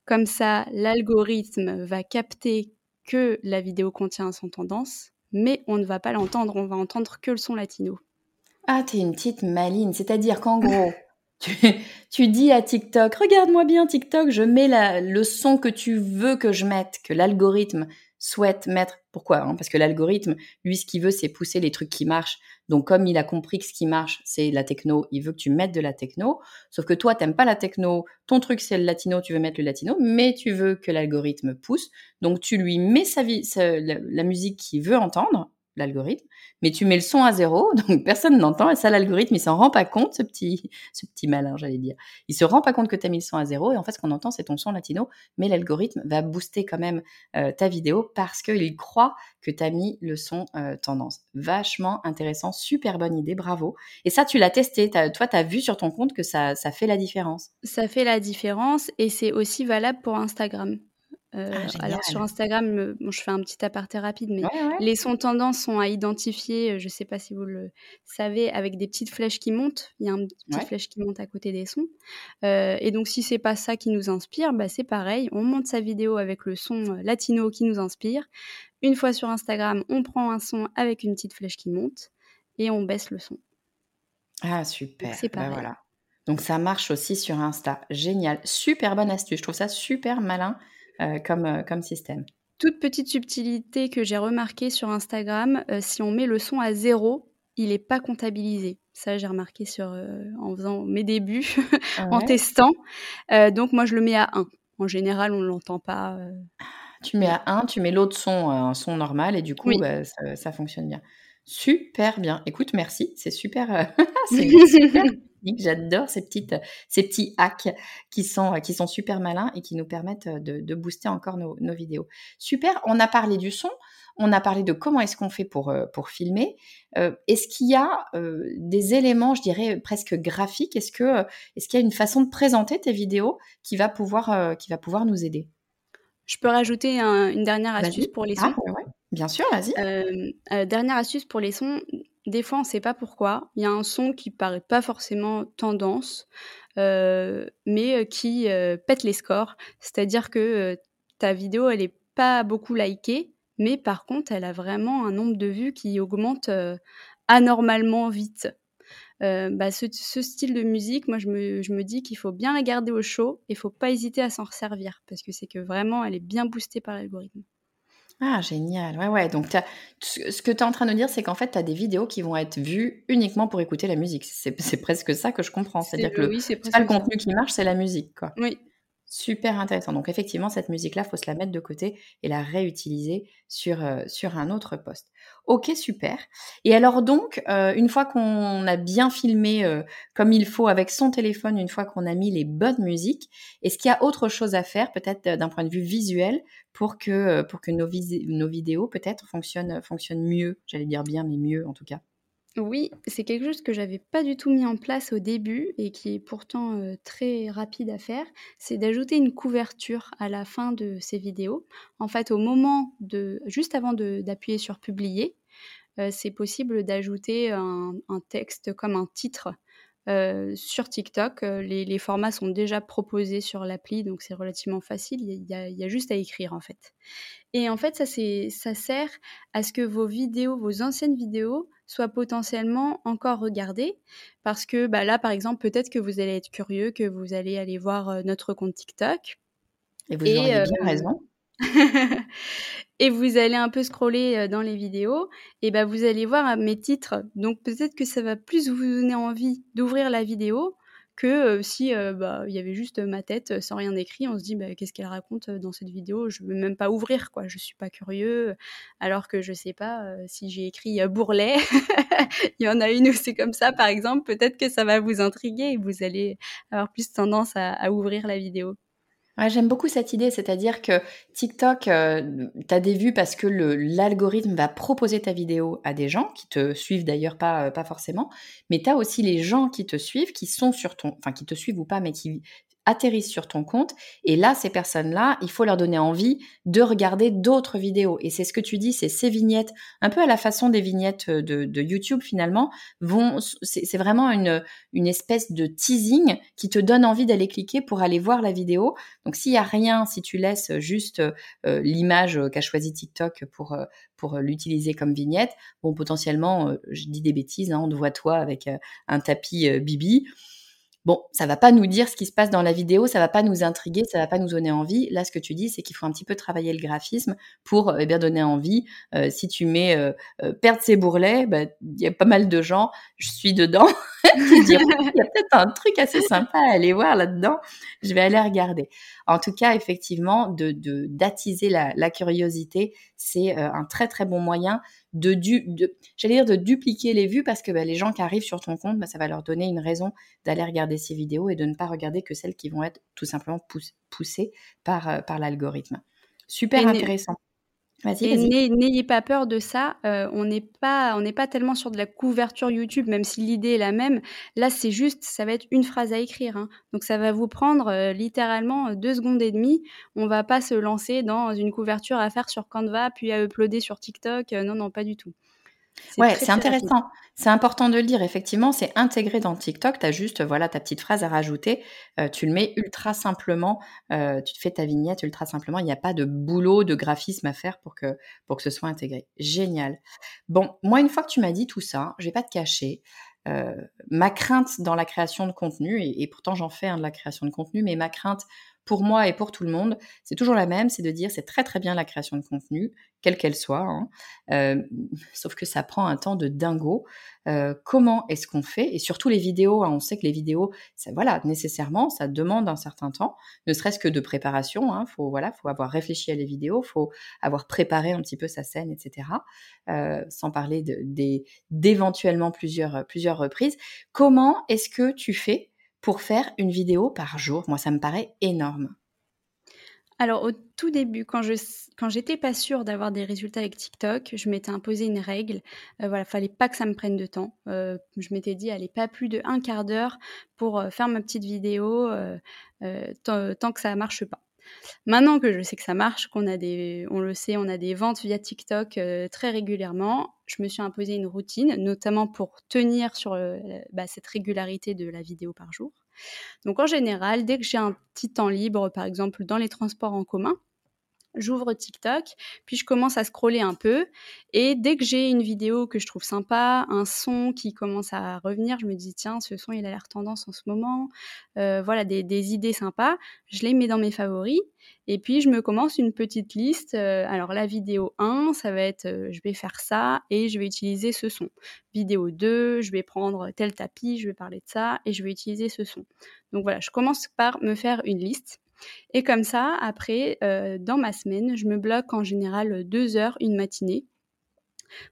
Comme ça, l'algorithme va capter que la vidéo contient son tendance, mais on ne va pas l'entendre, on va entendre que le son latino. Ah, t'es une petite maline, c'est-à-dire qu'en gros, [laughs] tu, dis à TikTok, regarde-moi bien TikTok, je mets le son que tu veux que je mette, que l'algorithme souhaite mettre. Pourquoi hein Parce que l'algorithme, lui, ce qu'il veut, c'est pousser les trucs qui marchent. Donc, comme il a compris que ce qui marche, c'est la techno, il veut que tu mettes de la techno. Sauf que toi, t'aimes pas la techno. Ton truc, c'est le latino, tu veux mettre le latino, mais tu veux que l'algorithme pousse. Donc, tu lui mets sa vie, la musique qu'il veut entendre l'algorithme, mais tu mets le son à zéro, [laughs] donc personne n'entend, et ça, l'algorithme, il s'en rend pas compte, ce petit, ce petit malin, j'allais dire. Il se rend pas compte que tu as mis le son à zéro, et en fait, ce qu'on entend, c'est ton son latino, mais l'algorithme va booster quand même euh, ta vidéo parce qu'il croit que tu as mis le son euh, tendance. Vachement intéressant, super bonne idée, bravo. Et ça, tu l'as testé, toi, tu as vu sur ton compte que ça, ça fait la différence. Ça fait la différence, et c'est aussi valable pour Instagram. Euh, ah, alors sur Instagram, je fais un petit aparté rapide, mais les sons tendances sont à identifier, euh, je ne sais pas si vous le savez, avec des petites flèches qui montent. Il y a une petite flèche qui monte à côté des sons. Euh, et donc si c'est pas ça qui nous inspire, bah, c'est pareil, on monte sa vidéo avec le son latino qui nous inspire. Une fois sur Instagram, on prend un son avec une petite flèche qui monte et on baisse le son. Ah super, c'est bah, voilà. Donc ça marche aussi sur Insta. Génial. Super bonne astuce. Je trouve ça super malin comme, comme système. Toute petite subtilité que j'ai remarqué sur Instagram, si on met le son à zéro, il n'est pas comptabilisé. Ça, j'ai remarqué sur, en faisant mes débuts, [laughs] en testant. donc moi, je le mets à 1. En général, on ne l'entend pas. Tu mets à 1, tu mets l'autre son, un son normal, et du coup, bah, ça, fonctionne bien. Super bien. Écoute, merci. C'est super. [laughs] c'est [laughs] super. J'adore ces petites, ces petits hacks qui sont, qui sont super malins et qui nous permettent de, booster encore nos, vidéos. Super. On a parlé du son. On a parlé de comment est-ce qu'on fait pour, pour filmer. est-ce qu'il y a des éléments, je dirais, presque graphiques? Est-ce que est-ce qu'il y a une façon de présenter tes vidéos qui va pouvoir, qui va pouvoir nous aider? Je peux rajouter une dernière astuce pour les sons? Ah, Bien sûr, vas-y. dernière astuce pour les sons, des fois on ne sait pas pourquoi. Il y a un son qui paraît pas forcément tendance, mais qui pète les scores. C'est-à-dire que ta vidéo, elle est pas beaucoup likée, mais par contre, elle a vraiment un nombre de vues qui augmente anormalement vite. Bah, ce, style de musique, moi je me, dis qu'il faut bien la garder au chaud et il faut pas hésiter à s'en resservir parce que c'est que vraiment elle est bien boostée par l'algorithme. Ah, génial. Ouais, ouais. Donc, ce que tu es en train de dire, c'est qu'en fait, tu as des vidéos qui vont être vues uniquement pour écouter la musique. C'est presque ça que je comprends. C'est-à-dire que le, pas le contenu qui marche, c'est la musique. Quoi. Oui. Super intéressant. Donc effectivement, cette musique-là, faut se la mettre de côté et la réutiliser sur, euh, un autre poste. Ok, super. Et alors donc, euh, une fois qu'on a bien filmé euh, comme il faut avec son téléphone, une fois qu'on a mis les bonnes musiques, est-ce qu'il y a autre chose à faire, peut-être d'un point de vue visuel, pour que, pour que nos, nos vidéos peut-être fonctionnent, fonctionnent mieux J'allais dire bien, mais mieux en tout cas? Oui, c'est quelque chose que j'avais pas du tout mis en place au début et qui est pourtant très rapide à faire, c'est d'ajouter une couverture à la fin de ces vidéos. En fait, au moment de, juste avant d'appuyer sur publier, c'est possible d'ajouter un, texte comme un titre sur TikTok. Les, formats sont déjà proposés sur l'appli, donc c'est relativement facile. Il y, y, a, juste à écrire en fait. Et en fait, ça, ça sert à ce que vos vidéos, vos anciennes vidéos, soit potentiellement encore regardé. Parce que bah, là, par exemple, peut-être que vous allez être curieux, que vous allez aller voir notre compte TikTok. Et vous aurez bien raison. [laughs] et vous allez un peu scroller dans les vidéos, et bah, vous allez voir mes titres. Donc peut-être que ça va plus vous donner envie d'ouvrir la vidéo que si bah, il y avait juste ma tête sans rien écrit, on se dit bah, qu'est-ce qu'elle raconte dans cette vidéo? Je veux même pas ouvrir quoi, je suis pas curieux. Alors que je sais pas si j'ai écrit bourrelet, [laughs] il y en a une où c'est comme ça par exemple, peut-être que ça va vous intriguer et vous allez avoir plus tendance à ouvrir la vidéo j'aime beaucoup cette idée, c'est-à-dire que TikTok, euh, tu des vues parce que l'algorithme va proposer ta vidéo à des gens qui te suivent d'ailleurs pas, euh, pas forcément, mais tu aussi les gens qui te suivent, qui sont sur ton, enfin qui te suivent ou pas, mais qui atterrissent sur ton compte. Et là, ces personnes-là, il faut leur donner envie de regarder d'autres vidéos. Et c'est ce que tu dis, c'est ces vignettes, un peu à la façon des vignettes de, YouTube finalement, vont, c'est vraiment une, une espèce de teasing qui te donne envie d'aller cliquer pour aller voir la vidéo. Donc s'il y a rien, si tu laisses juste euh, l'image qu'a choisi TikTok pour euh, pour l'utiliser comme vignette, bon potentiellement, euh, je dis des bêtises, hein, on te voit toi avec un tapis Bibi. Bon, ça va pas nous dire ce qui se passe dans la vidéo, ça va pas nous intriguer, ça va pas nous donner envie. Là, ce que tu dis, c'est qu'il faut un petit peu travailler le graphisme pour eh bien donner envie. Euh, si tu mets euh, euh, perdre ses bourrelets, bah, il y a pas mal de gens, je suis dedans, [laughs] il y a peut-être un truc assez sympa à aller voir là-dedans. Je vais aller regarder. En tout cas, effectivement, de d'attiser la curiosité, c'est un très très bon moyen de, de j'allais dire de dupliquer les vues parce que bah, les gens qui arrivent sur ton compte, bah, ça va leur donner une raison d'aller regarder ces vidéos et de ne pas regarder que celles qui vont être tout simplement poussées par, euh, par l'algorithme. Super intéressant. N'ayez pas peur de ça. Euh, on n'est pas, on n'est pas tellement sur de la couverture YouTube, même si l'idée est la même. Là, c'est juste, ça va être une phrase à écrire. Hein. Donc, ça va vous prendre euh, littéralement deux secondes et demie. On va pas se lancer dans une couverture à faire sur Canva, puis à uploader sur TikTok. Euh, non, non, pas du tout. Ouais, c'est intéressant. C'est important de le dire. Effectivement, c'est intégré dans TikTok. Tu as juste voilà ta petite phrase à rajouter. Euh, tu le mets ultra simplement. Euh, tu te fais ta vignette ultra simplement. Il n'y a pas de boulot, de graphisme à faire pour que, pour que ce soit intégré. Génial. Bon, moi, une fois que tu m'as dit tout ça, je vais pas te cacher. ma crainte dans la création de contenu, et, pourtant j'en fais de la création de contenu, mais ma crainte pour moi et pour tout le monde, c'est toujours la même, c'est de dire c'est très très bien la création de contenu, quelle qu'elle soit, hein, euh, [laughs] sauf que ça prend un temps de dingo. Euh, comment est-ce qu'on fait? Et surtout les vidéos, hein, on sait que les vidéos, ça, voilà, nécessairement, ça demande un certain temps, ne serait-ce que de préparation. Hein, faut voilà, faut avoir réfléchi à les vidéos, faut avoir préparé un petit peu sa scène, etc. Euh, sans parler d'éventuellement plusieurs plusieurs reprises. Comment est-ce que tu fais pour faire une vidéo par jour Moi, ça me paraît énorme. Alors au tout début, quand je quand j'étais pas sûre d'avoir des résultats avec TikTok, je m'étais imposé une règle. Euh, voilà, fallait pas que ça me prenne de temps. Euh, je m'étais dit, allez, pas plus de un quart d'heure pour euh, faire ma petite vidéo tant que ça marche pas. Maintenant que je sais que ça marche, qu'on a des, on le sait, on a des ventes via TikTok euh, très régulièrement, je me suis imposé une routine, notamment pour tenir sur euh, bah, cette régularité de la vidéo par jour. Donc en général, dès que j'ai un petit temps libre, par exemple dans les transports en commun, j'ouvre TikTok, puis je commence à scroller un peu. Et dès que j'ai une vidéo que je trouve sympa, un son qui commence à revenir, je me dis tiens, ce son il a l'air tendance en ce moment. Euh, voilà, des, idées sympas. Je les mets dans mes favoris. Et puis je me commence une petite liste. Euh, alors la vidéo 1, ça va être euh, je vais faire ça et je vais utiliser ce son. Vidéo 2, je vais prendre tel tapis, je vais parler de ça et je vais utiliser ce son. Donc voilà, je commence par me faire une liste. Et comme ça, après, euh, dans ma semaine, je me bloque en général deux heures une matinée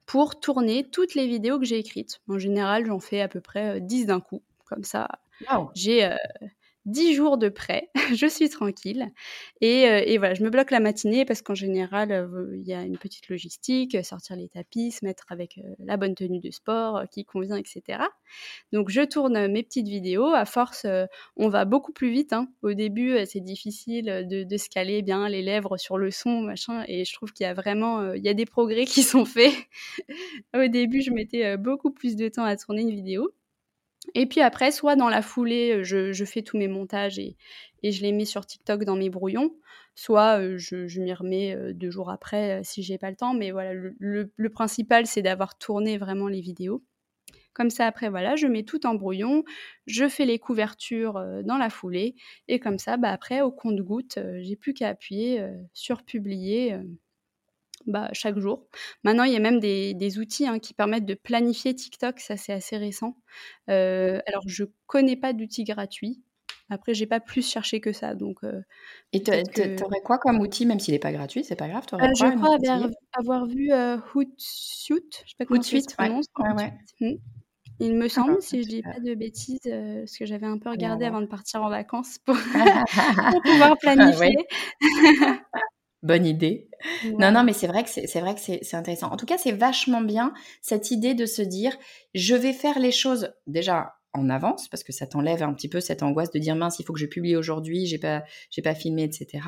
pour tourner toutes les vidéos que j'ai écrites. En général, j'en fais à peu près 10 d'un coup. Comme ça, j'ai euh, 10 jours de prêt, [laughs] je suis tranquille. Et, euh, et, voilà, je me bloque la matinée parce qu'en général, euh, il y a une petite logistique, sortir les tapis, se mettre avec euh, la bonne tenue de sport qui convient, etc. Donc je tourne mes petites vidéos. À force, on va beaucoup plus vite. Hein. Au début, c'est difficile de, de se caler bien les lèvres sur le son, machin. Et je trouve qu'il y a vraiment, il y a des progrès [laughs] qui sont faits. Au début, je mettais beaucoup plus de temps à tourner une vidéo. Et puis après, soit dans la foulée, euh, je, fais tous mes montages et, je les mets sur TikTok dans mes brouillons, soit euh, je, m'y remets euh, deux jours après si j'ai pas le temps. Mais voilà, le, principal, c'est d'avoir tourné vraiment les vidéos. Comme ça, après, voilà, je mets tout en brouillon, je fais les couvertures dans la foulée, et comme ça, bah, après, au compte-goutte, j'ai plus qu'à appuyer sur publier bah, chaque jour. Maintenant, il y a même des, outils hein, qui permettent de planifier TikTok, ça c'est assez récent. Euh, alors, je connais pas d'outils gratuits. Après, j'ai pas plus cherché que ça. Donc, euh, Et tu aurais quoi comme outil, même s'il n'est pas gratuit, c'est pas grave euh, Je crois avoir, vu Hootsuite, je sais pas comment Hootsuite, ouais. Hmm. Il me semble, si je dis pas de bêtises, parce que j'avais un peu regardé avant de partir en vacances pour, [laughs] [laughs] pouvoir planifier. [laughs] Bonne idée. Non, non, mais c'est vrai que c'est vrai que c'est intéressant. En tout cas, c'est vachement bien cette idée de se dire, je vais faire les choses déjà en avance parce que ça t'enlève un petit peu cette angoisse de dire mince, il faut que je publie aujourd'hui, j'ai pas j'ai pas filmé, etc.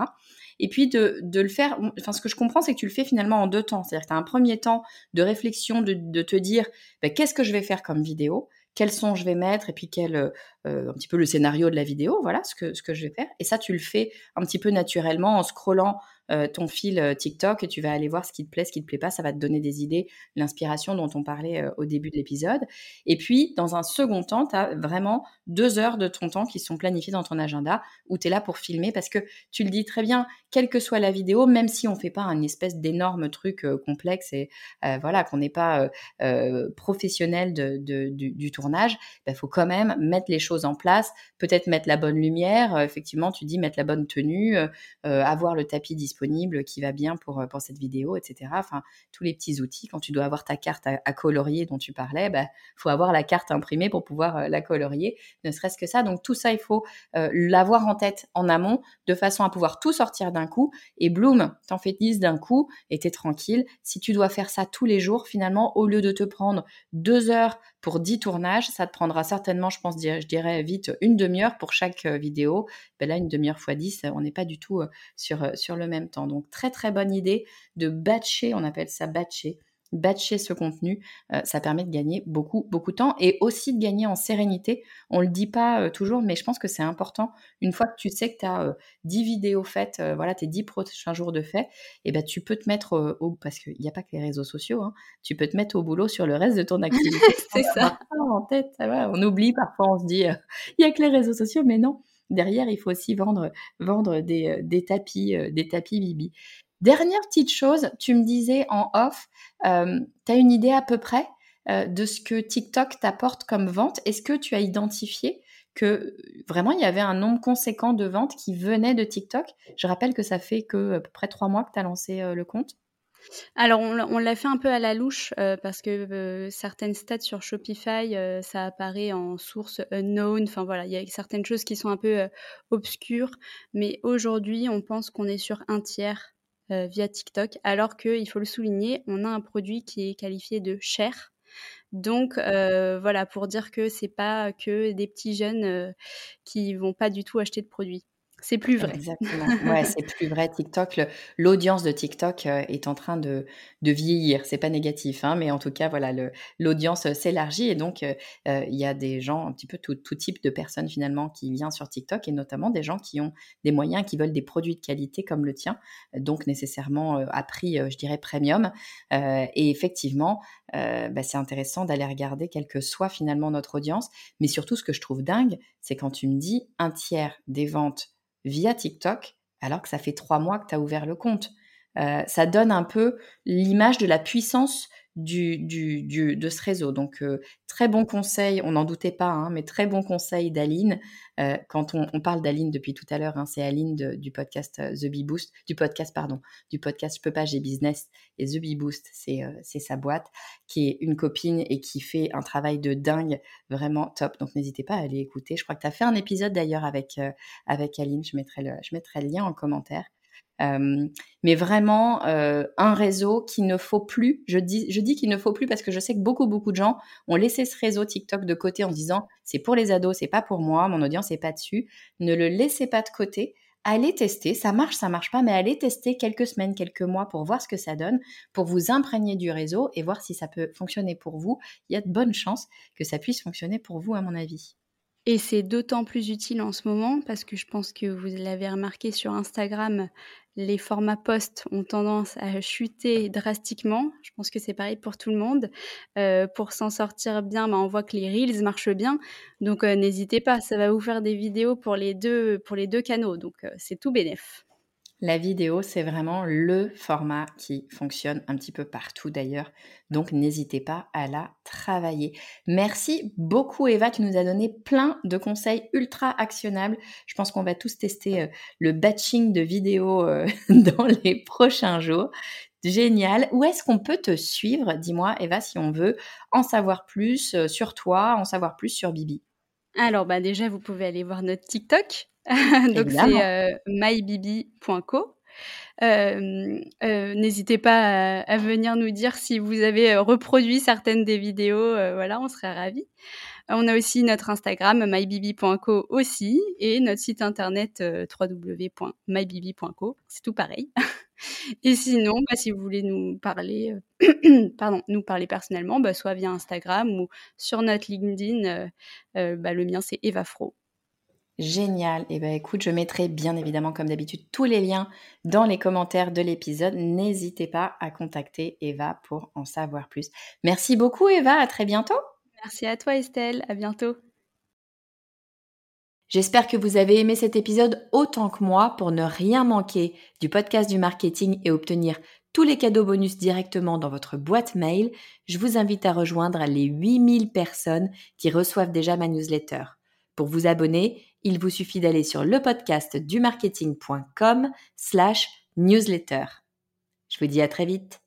Et puis de, de, le faire. Enfin, ce que je comprends, c'est que tu le fais finalement en deux temps. C'est-à-dire que tu as un premier temps de réflexion, de, de te dire ben, qu'est-ce que je vais faire comme vidéo quels sons je vais mettre et puis quel euh, un petit peu le scénario de la vidéo, voilà ce que ce que je vais faire. Et ça, tu le fais un petit peu naturellement en scrollant euh, ton fil euh, TikTok tu vas aller voir ce qui te plaît, ce qui te plaît pas. Ça va te donner des idées, l'inspiration dont on parlait euh, au début de l'épisode. Et puis, dans un second temps, tu as vraiment deux heures de ton temps qui sont planifiées dans ton agenda où tu es là pour filmer parce que tu le dis très bien, quelle que soit la vidéo, même si on fait pas un espèce d'énorme truc complexe et voilà, qu'on n'est pas professionnel de, du, tournage, il bah, faut quand même mettre les choses en place, peut-être mettre la bonne lumière, effectivement, tu dis mettre la bonne tenue, avoir le tapis disponible disponible qui va bien pour, euh, cette vidéo, etc. Enfin, tous les petits outils. Quand tu dois avoir ta carte à, colorier dont tu parlais, il bah, faut avoir la carte imprimée pour pouvoir euh, la colorier, ne serait-ce que ça. Donc tout ça, il faut euh, l'avoir en tête en amont de façon à pouvoir tout sortir d'un coup. Et bloom, t'en fais 10 d'un coup et t'es tranquille. Si tu dois faire ça tous les jours, finalement, au lieu de te prendre deux heures pour 10 tournages, ça te prendra certainement, je pense, je dirais vite, une demi-heure pour chaque vidéo. Ben là, une demi-heure fois 10, on n'est pas du tout sur, sur le même temps. Donc, très, très bonne idée de batcher, on appelle ça batcher, batcher ce contenu, euh, ça permet de gagner beaucoup, beaucoup de temps et aussi de gagner en sérénité. On le dit pas euh, toujours, mais je pense que c'est important. Une fois que tu sais que tu as 10 vidéos faites, voilà, tes 10 prochains jours de fait, et eh ben, tu peux te mettre au, parce qu'il n'y a pas que les réseaux sociaux, hein, tu peux te mettre au boulot sur le reste de ton activité. [laughs] c'est ça. [laughs] En tête, on oublie parfois, on se dit, il n'y a que les réseaux sociaux, mais non. Derrière, il faut aussi vendre, vendre des, des tapis, des tapis Bibi. Dernière petite chose, tu me disais en off, euh, tu as une idée à peu près euh, de ce que TikTok t'apporte comme vente? Est-ce que tu as identifié que euh, vraiment il y avait un nombre conséquent de ventes qui venaient de TikTok? Je rappelle que ça fait que à peu près trois mois que tu as lancé le compte. Alors, on, l'a fait un peu à la louche parce que certaines stats sur Shopify, ça apparaît en source unknown. Enfin voilà, il y a certaines choses qui sont un peu obscures. Mais aujourd'hui, on pense qu'on est sur un tiers euh, via TikTok, alors qu'il faut le souligner, on a un produit qui est qualifié de cher. Donc euh, voilà, pour dire que c'est pas que des petits jeunes euh, qui vont pas du tout acheter de produits. C'est plus vrai. Exactement. Ouais, c'est plus vrai. TikTok, l'audience de TikTok euh, est en train de, de vieillir. C'est pas négatif, hein, mais en tout cas, voilà, l'audience euh, s'élargit et donc euh, il y a des gens, un petit peu tout, type de personnes finalement qui viennent sur TikTok et notamment des gens qui ont des moyens, qui veulent des produits de qualité comme le tien, donc nécessairement à prix, je dirais, premium. et effectivement, bah, c'est intéressant d'aller regarder quelle que soit finalement notre audience. Mais surtout, ce que je trouve dingue, c'est quand tu me dis un tiers des ventes via TikTok, alors que ça fait trois mois que tu as ouvert le compte. Euh, ça donne un peu l'image de la puissance du, du, de ce réseau. Donc, euh, très bon conseil, on n'en doutait pas, hein, mais très bon conseil d'Aline. Euh, quand on, parle d'Aline depuis tout à l'heure, hein, c'est Aline du podcast The Bee Boost, du podcast, pardon, du podcast Je peux pas, j'ai business. Et The Bee Boost, c'est sa boîte, qui est une copine et qui fait un travail de dingue, vraiment top. Donc, n'hésitez pas à aller écouter. Je crois que tu as fait un épisode d'ailleurs avec, avec Aline, je mettrai, le, je mettrai le lien en commentaire mais vraiment un réseau qu'il ne faut plus. Je dis, je dis qu'il ne faut plus parce que je sais que beaucoup, beaucoup de gens ont laissé ce réseau TikTok de côté en disant c'est pour les ados, c'est pas pour moi, mon audience n'est pas dessus. Ne le laissez pas de côté. Allez tester, ça marche, ça marche pas, mais allez tester quelques semaines, quelques mois pour voir ce que ça donne, pour vous imprégner du réseau et voir si ça peut fonctionner pour vous. Il y a de bonnes chances que ça puisse fonctionner pour vous, à mon avis. Et c'est d'autant plus utile en ce moment parce que je pense que vous l'avez remarqué sur Instagram, les formats post ont tendance à chuter drastiquement. Je pense que c'est pareil pour tout le monde. Euh, pour s'en sortir bien, bah, on voit que les reels marchent bien. Donc euh, n'hésitez pas, ça va vous faire des vidéos pour les deux, canaux. Donc euh, c'est tout bénef. La vidéo, c'est vraiment le format qui fonctionne un petit peu partout d'ailleurs. Donc n'hésitez pas à la travailler. Merci beaucoup Eva, tu nous as donné plein de conseils ultra actionnables. Je pense qu'on va tous tester euh, le batching de vidéos euh, [laughs] dans les prochains jours. Génial. Où est-ce qu'on peut te suivre Dis-moi Eva si on veut en savoir plus euh, sur toi, en savoir plus sur Bibi? Alors bah déjà, vous pouvez aller voir notre TikTok [laughs] [laughs] Donc c'est euh, mybibi.co. Euh, euh, n'hésitez pas à, venir nous dire si vous avez reproduit certaines des vidéos. voilà, on serait ravis. On a aussi notre Instagram mybibi.co aussi et notre site internet www.mybibi.co. C'est tout pareil. [laughs] et sinon, bah, si vous voulez nous parler, [coughs] pardon, nous parler personnellement, bah, soit via Instagram ou sur notre LinkedIn, bah, le mien c'est Eva Fro. Génial. Et eh ben écoute, je mettrai bien évidemment comme d'habitude tous les liens dans les commentaires de l'épisode. N'hésitez pas à contacter Eva pour en savoir plus. Merci beaucoup Eva, à très bientôt. Merci à toi Estelle, à bientôt. J'espère que vous avez aimé cet épisode autant que moi pour ne rien manquer du podcast du marketing et obtenir tous les cadeaux bonus directement dans votre boîte mail. Je vous invite à rejoindre les 8000 personnes qui reçoivent déjà ma newsletter. Pour vous abonner, il vous suffit d'aller sur le podcast du marketing.com slash newsletter. Je vous dis à très vite.